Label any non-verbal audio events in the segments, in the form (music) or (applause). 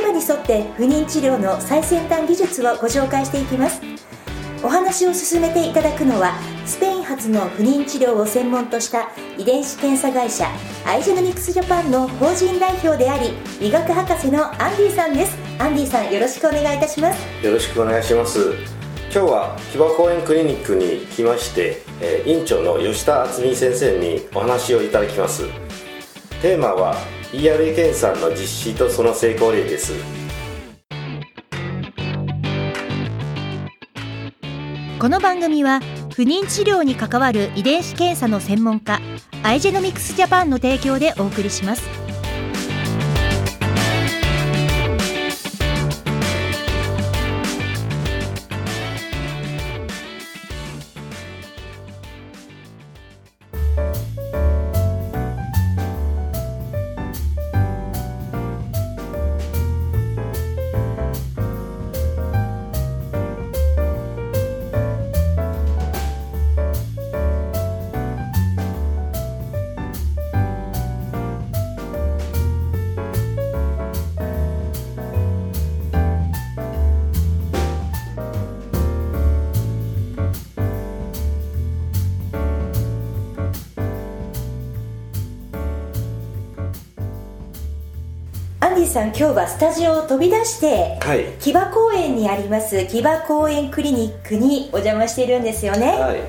マに沿って不妊治療の最先端技術をご紹介していきます。お話を進めていただくのはスペイン発の不妊治療を専門とした遺伝子検査会社アイジェノミクスジャパンの法人代表であり医学博士のアンディさんです。アンディさんよろしくお願いいたします。よろしくお願いします。今日は木場公園クリニックに来まして、えー、院長の吉田敦美先生にお話をいただきます。テーマは ERA 検査の実施とその成功例です。この番組は不妊治療に関わる遺伝子検査の専門家アイジェノミクスジャパンの提供でお送りします。さん今日はスタジオを飛び出して、はい、木場公園にあります木場公園クリニックにお邪魔しているんですよね、はい、はい、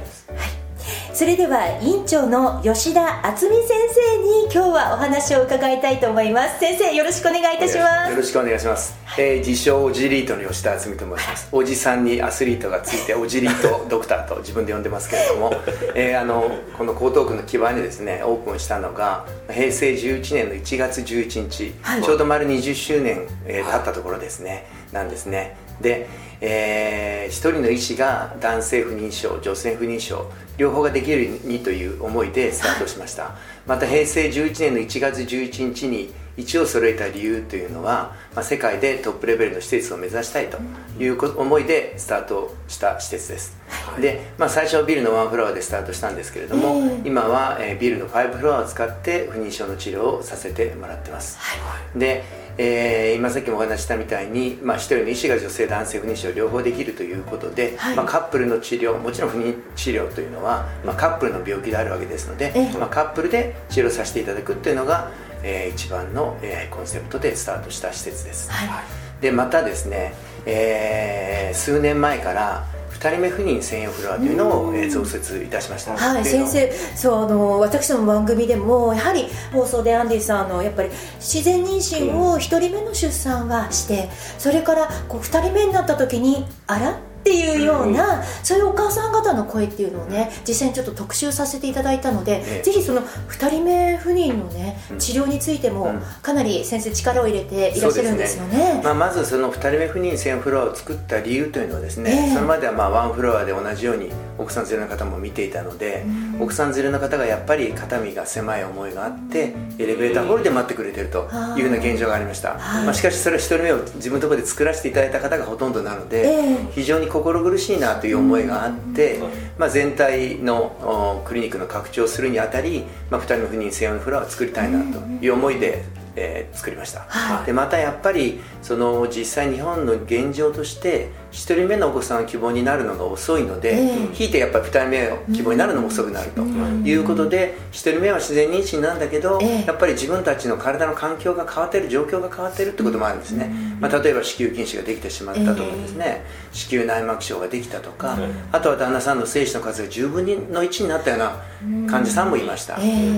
それでは院長の吉田敦美先生に今日はお話を伺いたいと思います。先生よろしくお願いいたします。よろしくお願いします、はい、えー、自称オジリートの吉田敦美と申します。おじさんにアスリートがついてオジリートドクターと自分で呼んでますけれども、(laughs) えー、あのこの江東区の木場にですねオープンしたのが平成11年の1月11日、はい、ちょうど丸20周年、えー、経ったところですね、なんですね。で、えー、一人の医師が男性不妊症女性不妊症両方ができるようにという思いでスタートしました。また平成11年の1月11日に一を揃えた理由というのは、まあ、世界でトップレベルの施設を目指したいという思いでスタートした施設です、はい、で、まあ、最初はビルのワンフロアでスタートしたんですけれども、えー、今は、えー、ビルの5フロアを使って不妊症の治療をさせてもらってます、はい、で、えー、今さっきもお話したみたいに、まあ、一人の医師が女性男性不妊症両方できるということで、はい、まあ、カップルの治療もちろん不妊治療というのは、まあ、カップルの病気であるわけですので、えー、まあ、カップルで治療させていただくっていうのがえー、一番の、えー、コンセプトでスタートした施設です、はい、でまたですね、えー、数年前から2人目不妊専用フロアというのを、えー、増設いたしました、はい先生そうあの私の番組でもやはり放送でアンディさんのやっぱり自然妊娠を1人目の出産はして、それからこう2人目になった時にあら？っていうような、うん、そういうお母さん方の声っていうのをね実際にちょっと特集させていただいたので、ぜひその2人目不妊のね治療についてもかなり先生力を入れていらっしゃるんですよね、ね、まあ、まずその2人目不妊専フロアを作った理由というのはですね、えー、それまではまあワンフロアで同じように奥さん連れの方も見ていたので、うん、奥さん連れの方がやっぱり肩身が狭い思いがあってエレベーターホールで待ってくれてるというような現状がありました、まあ、しかしそれは1人目を自分のところで作らせていただいた方がほとんどなので、えー、非常に心苦しいなという思いがあって、まあ、全体のクリニックの拡張するにあたり、まあ、2人の不妊専用のフロアを作りたいなという思いでえー、作りました、はい、でまたやっぱりその実際日本の現状として1人目のお子さん希望になるのが遅いので、えー、ひいてやっぱり2人目の希望になるのも遅くなるということで、1人目は自然妊娠なんだけど、えー、やっぱり自分たちの体の環境が変わってる状況が変わってるってこともあるんですね、まあ、例えば子宮筋腫ができてしまったとかですね、えー、子宮内膜症ができたとか、あとは旦那さんの精子の数が10分の1になったような患者さんもいました、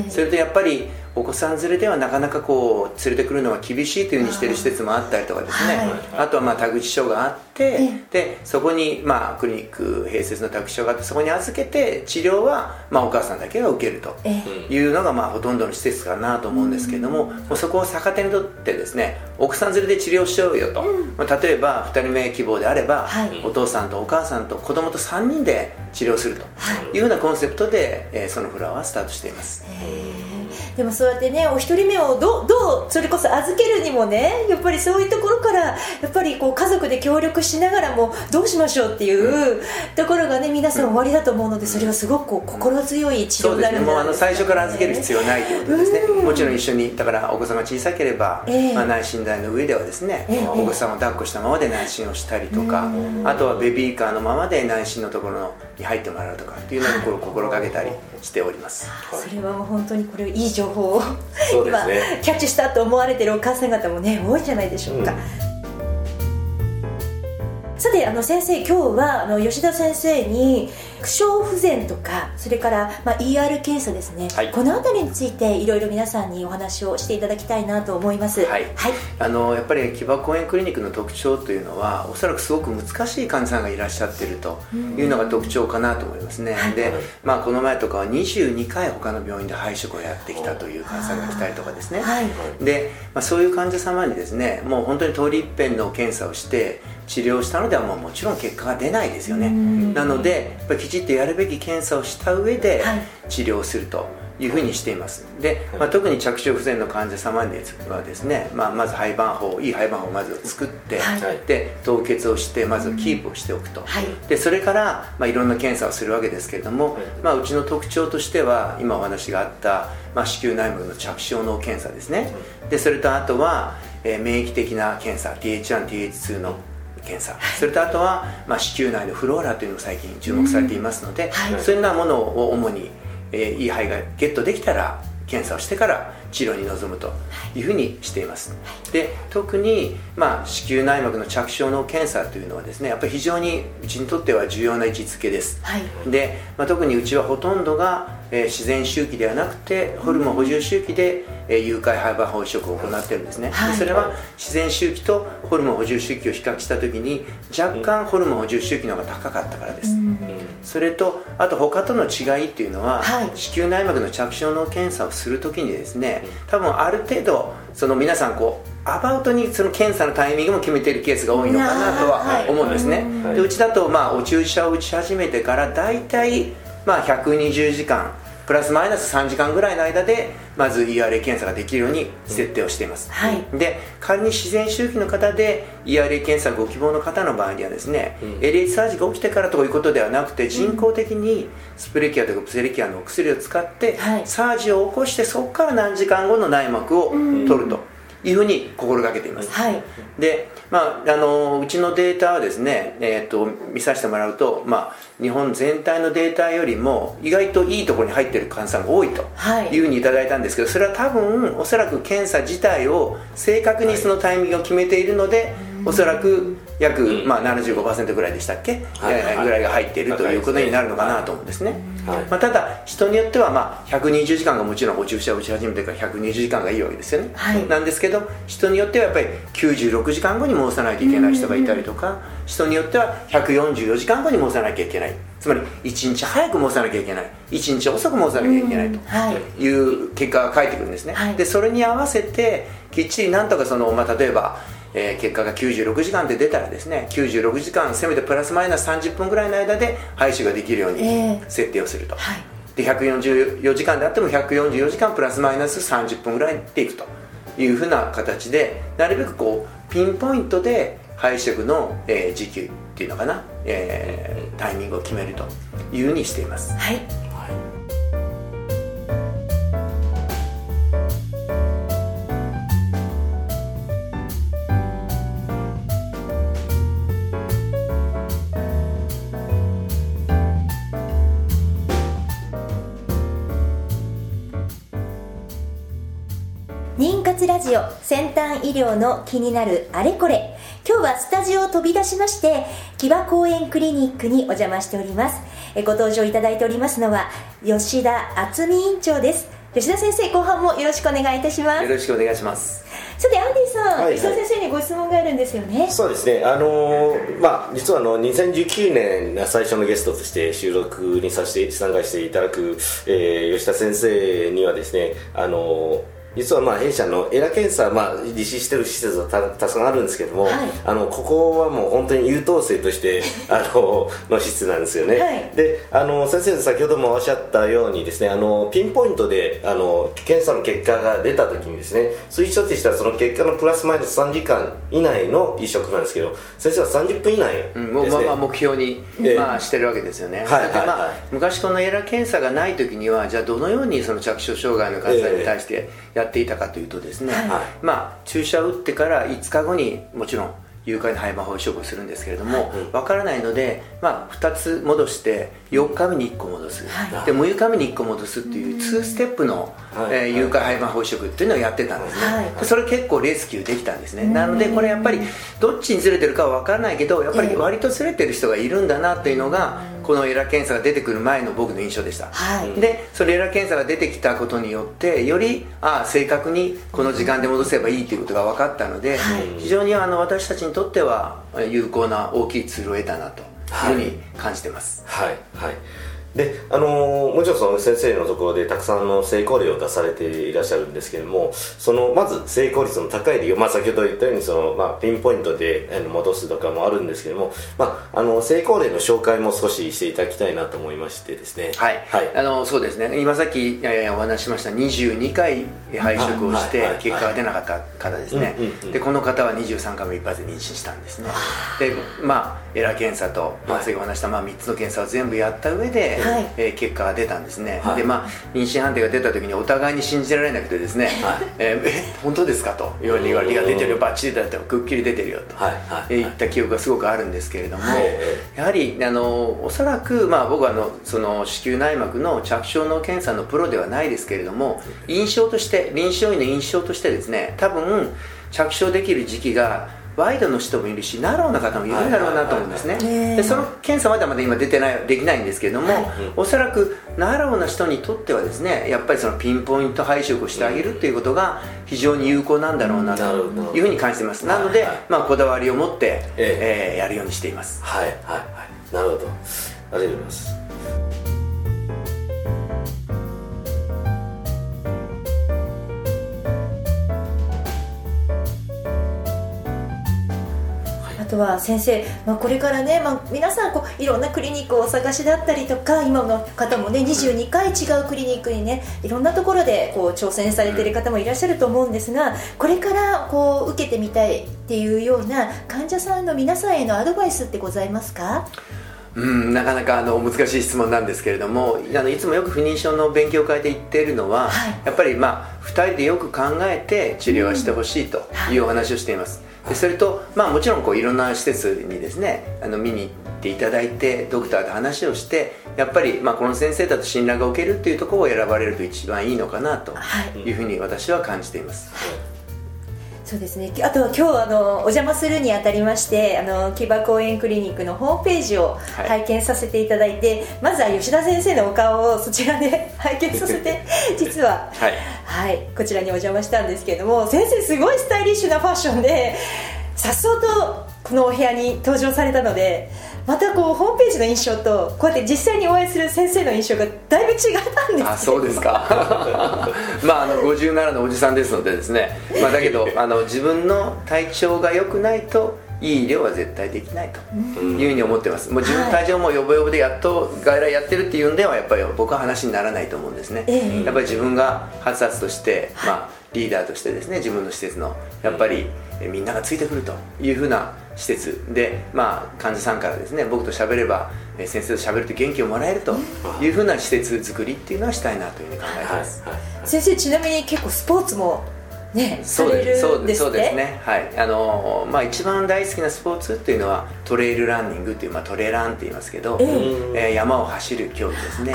それとやっぱりお子さん連れではなかなかこう連れてくるのが厳しいというふうにしてる施設もあったりとかですね、はい。あとはまあ田口所があって、でそこにまあクリニック併設の田口所があってそこに預けて治療はまあお母さんだけが受けるとえいうのがまあほとんどの施設かなと思うんですけれども、もうそこを逆手にとってですね奥さん連れで治療しようよと、まあ、例えば2人目希望であれば、はい。お父さんとお母さんと子供と3人で治療するというようなコンセプトで、えーそのフラワーはスタートしています。でもそうやってねお一人目をどうどうそれこそ預けるにもねやっぱりそういうところからやっぱりこう家族で協力しながらもどうしましょうっていうところがね皆さん終わりだと思うのでそれはすごくこう心強い治療になるんじゃないですか、最初から預ける必要ないということですね、うん。もちろん一緒に、だからお子さんが小さければ、ええ。まあ、内診台の上ではですね、ええ。お子さんを抱っこしたままで内診をしたりとか、あとはベビーカーのままで内診のところに入ってもらうとかっていうのを心がけたりしております。それは本当にこれいい情報を。ね。今キャッチしたと思われてるお母さん方もね多いんじゃないでしょうか、うん。さてあの先生今日はあの吉田先生に苦笑不全とかそれから、まあ、ER 検査ですね、はい。この辺りについていろいろ皆さんにお話をしていただきたいなと思います。はい。はい、あのやっぱり木場公園クリニックの特徴というのはおそらくすごく難しい患者さんがいらっしゃっているというのが特徴かなと思いますね、で、まあ、この前とかは22回他の病院で配食をやってきたという患者さんが来たりとかですね、はい。で、まあ、そういう患者様にですねもう本当に通り一遍の検査をして治療したのではもうもちろん結果が出ないですよね。なのでやっぱりきちっとやるべき検査をした上ではい。治療するというふうにしています。で、まあ、特に着床不全の患者様にはですね、まあ、まず排卵法いい排卵法をまず作って、はい。で凍結をしてまずキープをしておくと、はい。でそれから、まあ、いろんな検査をするわけですけれども、まあ、うちの特徴としては今お話があった、まあ、子宮内膜の着床の検査ですね。でそれとあとは、えー免疫的な検査 TH1TH2 の検査。それとあとは、まあ、子宮内のフローラというのも最近注目されていますので、はい。そういうようなものを主に、えーいい肺がゲットできたら検査をしてから治療に臨むとい。うふうにしています、で特に、まあ、子宮内膜の着床の検査というのはですねやっぱり非常にうちにとっては重要な位置づけです、はい。で、まあ、特にうちはほとんどが、えー自然周期ではなくてホルモン補充周期で、えー有害廃盤法移植を行っているんですね、はい。でそれは自然周期とホルモン補充周期を比較した時に若干ホルモン補充周期の方が高かったからです、それとあと他との違いっていうのは、はい。子宮内膜の着床の検査をするときにですね多分ある程度その皆さんこうアバウトにその検査のタイミングも決めているケースが多いのかなとは思うんですね、はいでうちだとまあお注射を打ち始めてから大体まあ120時間プラスマイナス3時間ぐらいの間でまず ERA 検査ができるように設定をしています、はい。で仮に自然周期の方で ERA 検査ご希望の方の場合にはですね、LH サージが起きてからということではなくて人工的にスプレキアとかプセレキアのお薬を使って、はい。サージを起こしてそこから何時間後の内膜を取るというふうに心がけています、はい。で、まあ、あのうちのデータはですね、えー、と見させてもらうと、まあ、日本全体のデータよりも意外といいところに入っている患者さんが多いとはい。いうふうにいただいたんですけどそれは多分おそらく検査自体を正確にそのタイミングを決めているので、おそらく約、まあ、75%ぐらいでしたっけ、はい。えーぐらいが入っているということになるのかなと思うんですね、はい。まあ、ただ人によってはまあ120時間がもちろんお注射を打ち始めてから120時間がいいわけですよね、はい。なんですけど人によってはやっぱり96時間後に申さないといけない人がいたりとか人によっては144時間後に申さなきゃいけない。つまり1日早く申さなきゃいけない。1日遅く申さなきゃいけないとはい。いう結果が返ってくるんですね、はい。でそれに合わせてきっちりなんとかその、まあ、例えば、えー結果が96時間で出たらですね96時間せめてプラスマイナス30分ぐらいの間で廃止ができるようにええ。設定をすると、はい。で144時間であっても144時間プラスマイナス30分ぐらいでいくというふうな形でなるべくこうピンポイントで配色の、えー時給っていうのかな、えータイミングを決めるというふうにしています。はいラジオ先端医療の気になるあれこれ。今日はスタジオを飛び出しまして木場公園クリニックにお邪魔しております。えご登場いただいておりますのは吉田敦美院長です。吉田先生後半もよろしくお願いいたします。よろしくお願いします。さてアンディさん、はいはい。吉田先生にご質問があるんですよね。そうですね、あのーまあ、実はあの2019年が最初のゲストとして収録にさせて参加していただく、えー吉田先生にはですね、あのー実はまあ弊社のエラ検査、まあ、実施している施設はたたくさんあるんですけども、はい。あのここはもう本当に優等生として (laughs) あのの施設なんですよね、はい。であの先生先ほどもおっしゃったようにですねあのピンポイントであの検査の結果が出た時にですね推奨としたらその結果のプラスマイナス3時間以内の移植なんですけど先生は30分以内ですね、うん、もうまあまあ目標に、ええ。まあ、してるわけですよね、はいはい。はい昔このエラ検査がない時にはじゃあどのようにその着床障害の患者さんに対してやっていたかというとですね、はい。まあ、注射を打ってから5日後にもちろん有効な肺麻包移植をするんですけれども、うん。わからないので、まあ、2つ戻して4日目に1個戻す、はい。で6日目に1個戻すっていう2ステップの、はい。えー有効肺麻包移植っていうのをやってたんですね、それ結構レスキューできたんですね。なのでこれやっぱりどっちにずれてるかは分からないけどやっぱり割とずれてる人がいるんだなというのがこのエラ検査が出てくる前の僕の印象でした、はい。でそれエラ検査が出てきたことによってよりああ正確にこの時間で戻せばいいということが分かったので、はい。非常にあの私たちにとっては有効な大きいツールを得たなというふうに感じてます、はいはいであのーもちろんその先生のところでたくさんの成功例を出されていらっしゃるんですけれどもそのまず成功率の高い理由、まあ、先ほど言ったようにその、まあ、ピンポイントで戻すとかもあるんですけれども、まあ、あの成功例の紹介も少ししていただきたいなと思いましてですね。はい、はい。あのそうですね。今さっきえーお話ししました22回配食をして結果が出なかった方ですね。でこの方は23回も一発で妊娠したんですね。でまあエラ検査と、まあ、はい。先ほどお話した、まあ、3つの検査を全部やった上で、はい。えー結果が出たんですね、はい。でまあ妊娠判定が出た時にお互いに信じられなくてですね、はい。えーえ本当ですか？というように言われて「いや出てるよバッチリだってくっきり出てるよ」と、はいはいえー言った記憶がすごくあるんですけれども、はい。やはりあのおそらく、まあ、僕はあのその子宮内膜の着床の検査のプロではないですけれども印象として臨床医の印象としてですね多分着床できる時期が wide の人もいるし narrow な方もいるんだろうなと思うんですね。はいはいはいはい。でその検査まだまだ今出てないできないんですけれども、おそらく narrow な人にとってはですねやっぱりそのピンポイント胚移植をしてあげるっていうことが非常に有効なんだろうなというふうに感じています。なので、はいはい。まあ、こだわりを持って、ええ。ーやるようにしています。はいはいはい。なるほど。ありがとうございますとは先生、まあ、これからね、まあ、皆さんこういろんなクリニックをお探しだったりとか今の方もね22回違うクリニックにねいろんなところでこう挑戦されている方もいらっしゃると思うんですがこれからこう受けてみたいっていうような患者さんの皆さんへのアドバイスってございますか？うん、なかなかあの難しい質問なんですけれどもあのいつもよく不妊症の勉強会で言っているのは、はい。やっぱりまあ2人でよく考えて治療はしてほしいというお話をしています、でそれと、まあ、もちろんこういろんな施設にですねあの見に行っていただいてドクターと話をしてやっぱりまあこの先生だと信頼が受けるっていうところを選ばれると一番いいのかなとはい。いうふうに私は感じています、そうですね。あとは今日あのお邪魔するにあたりましてあの木場公園クリニックのホームページをはい。拝見させていただいて、まずは吉田先生のお顔をそちらで (laughs) 拝見させて (laughs) 実ははい。はいこちらにお邪魔したんですけれども先生すごいスタイリッシュなファッションでさっそうとこのお部屋に登場されたのでまたこうホームページの印象とこうやって実際にお会いする先生の印象がだいぶ違ったんですあそうですか。(laughs) まああの57のおじさんですのでですね、まあ、だけど (laughs) あの自分の体調が良くないといい医療は絶対できないというふうに思ってます。もう自分の体調もヨボヨボでやっと外来やってるっていうんではやっぱり僕は話にならないと思うんですね、ええ。やっぱり自分がはつとして、まあ、リーダーとしてですね自分の施設のやっぱりみんながついてくるというふうな施設。で、まあ、患者さんからですね僕と喋れば先生と喋ると元気をもらえるというふうな施設作りっていうのはしたいなというふうに考えています、先生ちなみに結構スポーツもねさそうれるですそうんでですすねそうですね。はい。あのまあ一番大好きなスポーツっていうのはトレイルランニングっていう、まあ、トレランって言いますけど、ええ。ー山を走る競技ですね、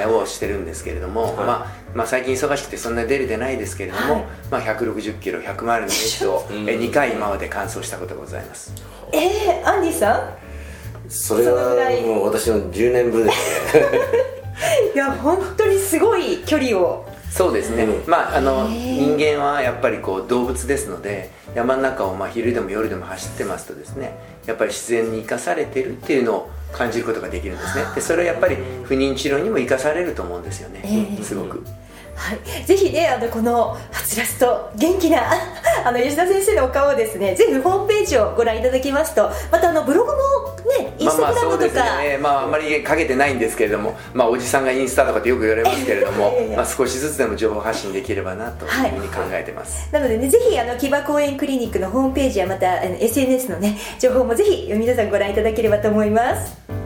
えーをしてるんですけれども、まあまあ、最近忙しくてそんなに出れてないですけれども、はい。まあ、160キロ100マイルのレースを、えうん。2回今まで完走したことがございます。えー、アンディさん？それはもう私の10年分ですね。(laughs) いや本当にすごい距離をそうですね、うん。まああの人間はやっぱりこう動物ですので山の中をまあ昼でも夜でも走ってますとですねやっぱり自然に生かされてるっていうのを感じることができるんですね。でそれはやっぱり不妊治療にも生かされると思うんですよね、えーすごくはい、ぜひねあのこのはつらつと元気な (laughs) あの吉田先生のお顔をですねぜひホームページをご覧いただきますとまたあのブログもねインまあスタグラムとか、すね、まあ、あんまりかけてないんですけれども、まあ、おじさんがインスタとかってよく言われますけれどもまあ、少しずつでも情報発信できればなというふうに考えてます、なのでねぜひあの木場公園クリニックのホームページやまたあの SNS のね情報もぜひ皆さんご覧いただければと思います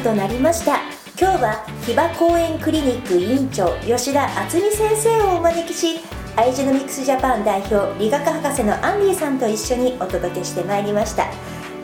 となりました。今日は木場公園クリニック院長吉田敦美先生をお招きしアイジェノミクスジャパン代表理学博士のアンディさんと一緒にお届けしてまいりました。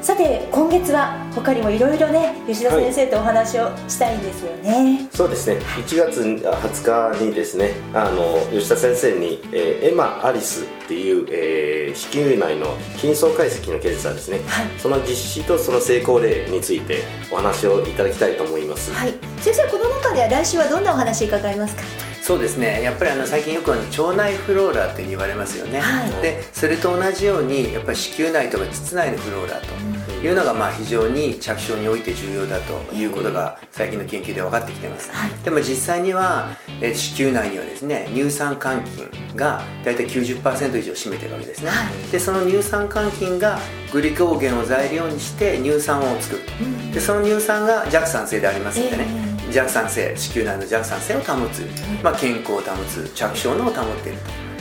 さて今月は他にもいろいろね吉田先生とお話をしたいんですよね、そうですね。1月20日にですねあの吉田先生に、えーエマ・アリスっていう、えー子宮内の筋層解析の検査ですね、はい。その実施とその成功例についてお話をいただきたいと思います、はい、先生この中では来週はどんなお話伺いますか？そうですね。やっぱりあの最近よくあの腸内フローラって言われますよね、はい。でそれと同じようにやっぱり子宮内とか膣内のフローラというのがまあ非常に着床において重要だということが最近の研究で分かってきてます、はい。でも実際にはえー子宮内にはですね乳酸桿菌が大体90%以上占めてるわけですね、はでその乳酸桿菌がグリコーゲンを材料にして乳酸を作るうん。でその乳酸が弱酸性でありますのでね、え弱酸性子宮内の弱酸性を保つ、まあ、健康を保つ着床のを保っている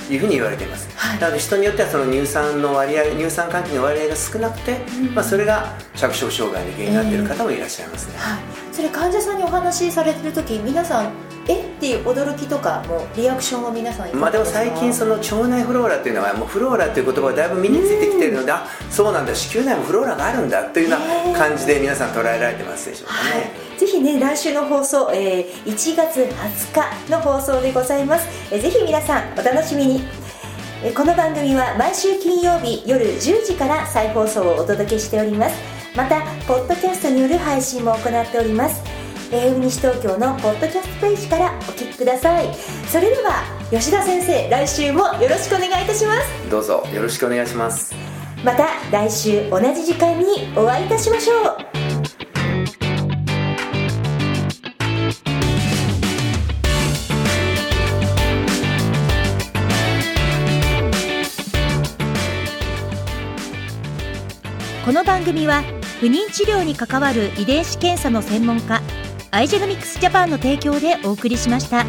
というふうに言われています、はい。なので人によってはその乳酸の割合乳酸換気の割合が少なくて、まあ、それが着床障害の原因になっている方もいらっしゃいますね、はい、それ患者さんにお話しされてる時皆さんえ？っていう驚きとかもうリアクションは皆さんまあ、でも最近その腸内フローラっていうのはもうフローラっていう言葉がだいぶ身についてきているのであそうなんだ子宮内もフローラがあるんだというような感じで皆さん捉えられてますでしょうかね、はい、ぜひね来週の放送、えー1月20日の放送でございます、えーぜひ皆さんお楽しみに。えーこの番組は毎週金曜日夜10時から再放送をお届けしております。またポッドキャストによる配信も行っております AM 西東京のポッドキャストページからお聞きください。それでは吉田先生来週もよろしくお願いいたします。どうぞよろしくお願いします。また来週同じ時間にお会いいたしましょう。この番組は不妊治療に関わる遺伝子検査の専門家アイジェノミクスジャパンの提供でお送りしました。